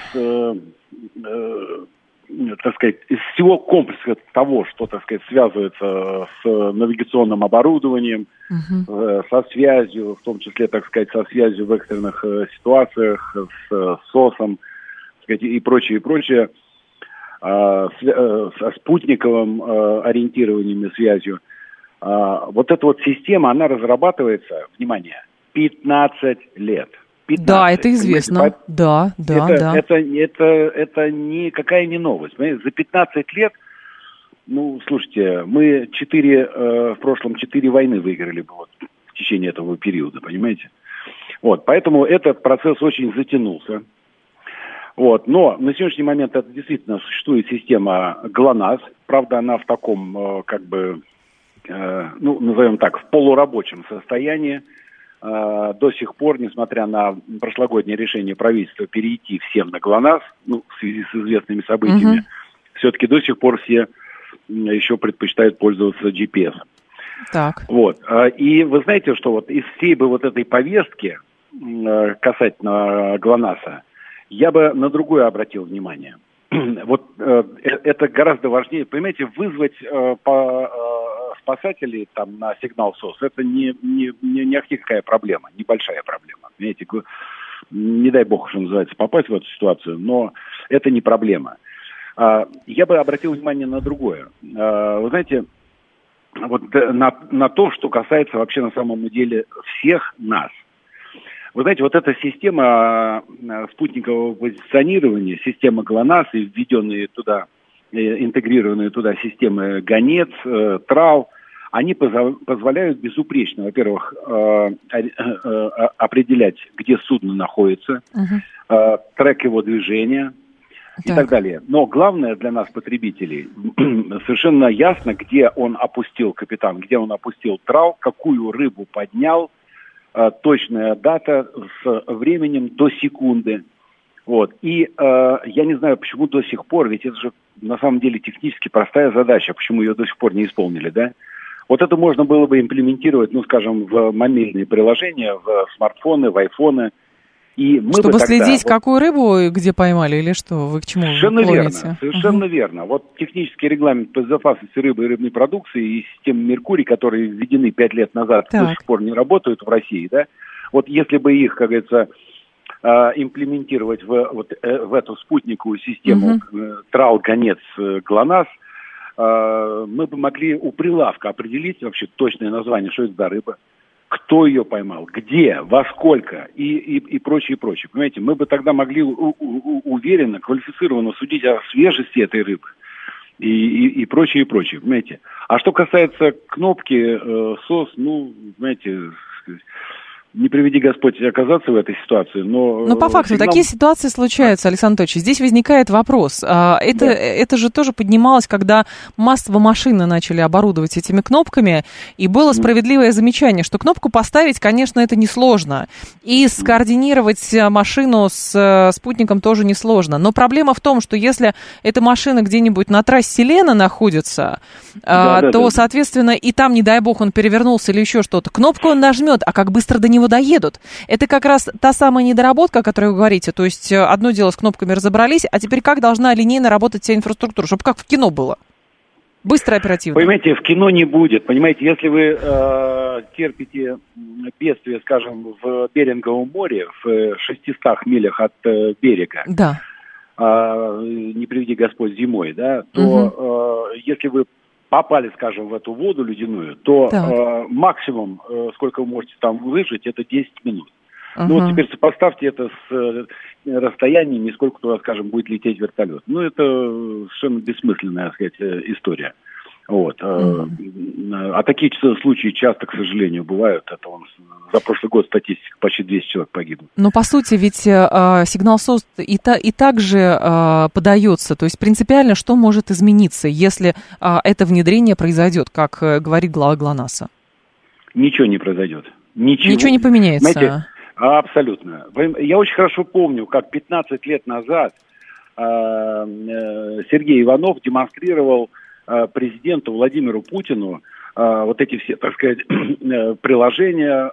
так сказать, из всего комплекса того, что, так сказать, связывается с навигационным оборудованием, uh-huh. со связью, в том числе, так сказать, со связью в экстренных э, ситуациях, с э, СОСом, так сказать, и прочее, и прочее, а, со спутниковым ориентированием и связью. А, вот эта вот система, она разрабатывается, внимание, 15 лет – 15. Да, это известно. Понимаете? Да, да, это, да. Это, это, это никакая не новость. Понимаете? За 15 лет, ну, слушайте, мы четыре, э, в прошлом четыре войны выиграли бы вот, в течение этого периода, понимаете? Вот, поэтому этот процесс очень затянулся. Вот, но на сегодняшний момент это действительно существует система ГЛОНАСС. Правда, она в таком, э, как бы, э, ну, назовем так, в полурабочем состоянии. Э, до сих пор, несмотря на прошлогоднее решение правительства перейти всем на ГЛОНАСС, ну, в связи с известными событиями, угу. все-таки до сих пор все еще предпочитают пользоваться GPS. Так. Вот. Э, и вы знаете, что вот из всей бы вот этой повестки э, касательно ГЛОНАССа, я бы на другое обратил внимание. Вот это гораздо важнее, понимаете, вызвать по спасателей там на сигнал СОС, это не, не, не, не какая проблема, небольшая проблема. Понимаете, не дай бог, что называется, попасть в эту ситуацию, но это не проблема. А, я бы обратил внимание на другое. А, вы знаете, вот на, на то, что касается вообще на самом деле всех нас. Вы знаете, вот эта система а, спутникового позиционирования, система ГЛОНАСС и введенные туда, э, интегрированные туда системы ГОНЕЦ, э, ТРАЛ, они позволяют безупречно, во-первых, э, э, определять, где судно находится, угу. трек его движения и так далее. Но главное для нас, потребителей, совершенно ясно, где он опустил капитан, где он опустил трал, какую рыбу поднял, точная дата с временем до секунды. Вот. И э, я не знаю, почему до сих пор, ведь это же на самом деле технически простая задача, почему ее до сих пор не исполнили, да? Вот это можно было бы имплементировать, ну, скажем, в мобильные приложения, в смартфоны, в айфоны. И мы Чтобы бы следить, вот... какую рыбу где поймали или что? Вы к чему Совершенно верно, совершенно uh-huh. верно. Вот технический регламент по безопасности рыбы и рыбной продукции и системы Меркурий, которые введены пять лет назад, так. до сих пор не работают в России, да? Вот если бы их, как говорится, а, имплементировать в, вот, э, в эту спутниковую систему uh-huh. трал, гонец, э, глонасс, мы бы могли у прилавка определить вообще точное название, что это за рыба, кто ее поймал, где, во сколько и, и, и прочее, прочее. Понимаете, мы бы тогда могли у, у, уверенно, квалифицированно судить о свежести этой рыбы и, и, и прочее, и прочее, понимаете. А что касается кнопки э, СОС, ну, знаете, не приведи Господь оказаться в этой ситуации, но... Но по факту сигнал... такие ситуации случаются, Александр Анатольевич. Здесь возникает вопрос. А, это, да. это же тоже поднималось, когда массово машины начали оборудовать этими кнопками, и было справедливое замечание, что кнопку поставить, конечно, это несложно. И скоординировать э, машину с э, спутником тоже несложно. Но проблема в том, что если эта машина где-нибудь на трассе Лена находится, да, да, то, да. соответственно, и там, не дай бог, он перевернулся или еще что-то, кнопку он нажмет, а как быстро до него доедут. Это как раз та самая недоработка, о которой вы говорите. То есть э, одно дело с кнопками разобрались, а теперь как должна линейно работать вся инфраструктура, чтобы как в кино было? Быстро, оперативно. Понимаете, в кино не будет. Понимаете, если вы э, терпите бедствие, скажем, в Беринговом море, в 600 милях от э, берега, да. э, не приведи Господь зимой, да, то угу. э, если вы попали, скажем, в эту воду ледяную, то э, максимум, э, сколько вы можете там выжить, это 10 минут. Uh-huh. Ну вот теперь сопоставьте это с э, расстояниями, сколько туда, скажем, будет лететь вертолет. Ну это совершенно бессмысленная, так сказать, э, история. Вот. Mm-hmm. А такие случаи часто, к сожалению, бывают. Это он, за прошлый год статистика почти 200 человек погибло. Но по сути ведь э, сигнал СОС и, та, и также э, подается. То есть принципиально что может измениться, если э, это внедрение произойдет, как э, говорит глава ГЛОНАССа? Ничего не произойдет. Ничего, Ничего не поменяется. Знаете, абсолютно. Я очень хорошо помню, как 15 лет назад э, Сергей Иванов демонстрировал президенту Владимиру Путину э, вот эти все, так сказать, э, приложения,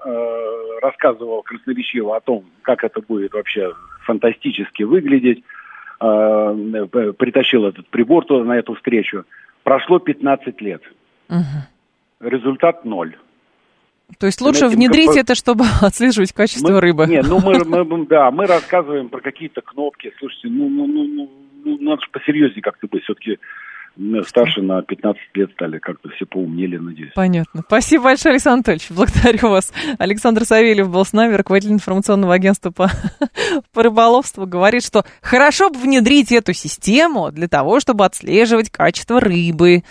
рассказывал красноречиво о том, как это будет вообще фантастически выглядеть, притащил этот прибор туда, на эту встречу. Прошло 15 лет. Угу. Результат ноль. То есть лучше Знаете, внедрить как... это, чтобы отслеживать качество мы, рыбы. Нет, ну мы, мы, да, мы рассказываем про какие-то кнопки. Слушайте, ну, ну, ну, ну, ну надо же посерьезнее как-то быть. Все-таки старше на 15 лет стали, как-то все поумнели, надеюсь. Понятно. Спасибо большое, Александр Анатольевич. Благодарю вас. Александр Савельев был с нами, руководитель информационного агентства по, по рыболовству. Говорит, что хорошо бы внедрить эту систему для того, чтобы отслеживать качество рыбы.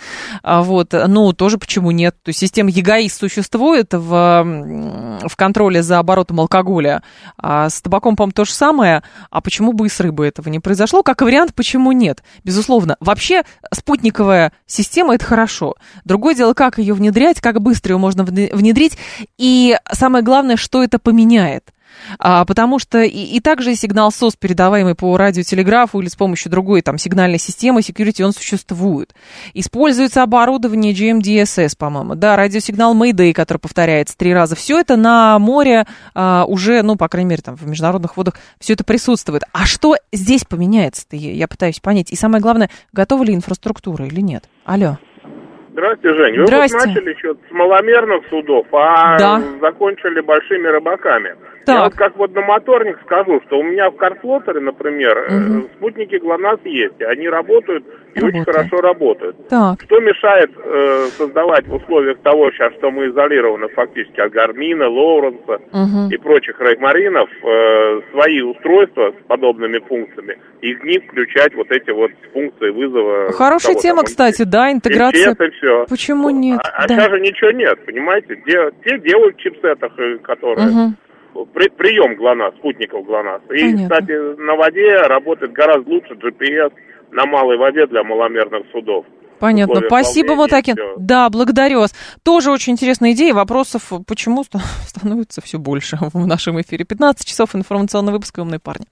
А вот. Ну, тоже почему нет? То есть система ЕГАИС существует в, в контроле за оборотом алкоголя. А с табаком, по-моему, то же самое. А почему бы и с рыбой этого не произошло? Как вариант, почему нет? Безусловно. Вообще, спутник спутниковая система – это хорошо. Другое дело, как ее внедрять, как быстро ее можно внедрить, и самое главное, что это поменяет. А, потому что и, и также сигнал СОС, передаваемый по радиотелеграфу или с помощью другой там сигнальной системы security, он существует. Используется оборудование GMDSS, по-моему, да, радиосигнал Mayday, который повторяется три раза. Все это на море а, уже, ну, по крайней мере, там в международных водах все это присутствует. А что здесь поменяется-то, я пытаюсь понять. И самое главное, готова ли инфраструктура или нет? Алло. Здравствуйте, Жень. Вы Здрасте. вот начали еще с маломерных судов, а да. закончили большими рыбаками. Так. Я вот как водномоторник скажу, что у меня в Карфлотере, например, угу. спутники ГЛОНАСС есть, они работают и Работает. очень хорошо работают. Так. Что мешает э, создавать в условиях того сейчас, что мы изолированы фактически от Гармина, Лоуренса угу. и прочих реймаринов, э, свои устройства с подобными функциями, и в них включать вот эти вот функции вызова. Хорошая тема, там, кстати, да, интеграция. и все. Почему нет? А, а да. сейчас же ничего нет, понимаете? Де, те делают в чипсетах, э, которые... Угу при, прием ГЛОНАСС, спутников ГЛОНАСС. И, Понятно. кстати, на воде работает гораздо лучше GPS на малой воде для маломерных судов. Понятно. Спасибо, Мотакин. Да, благодарю вас. Тоже очень интересная идея. Вопросов почему становится все больше в нашем эфире. 15 часов информационный выпуск «Умные парни».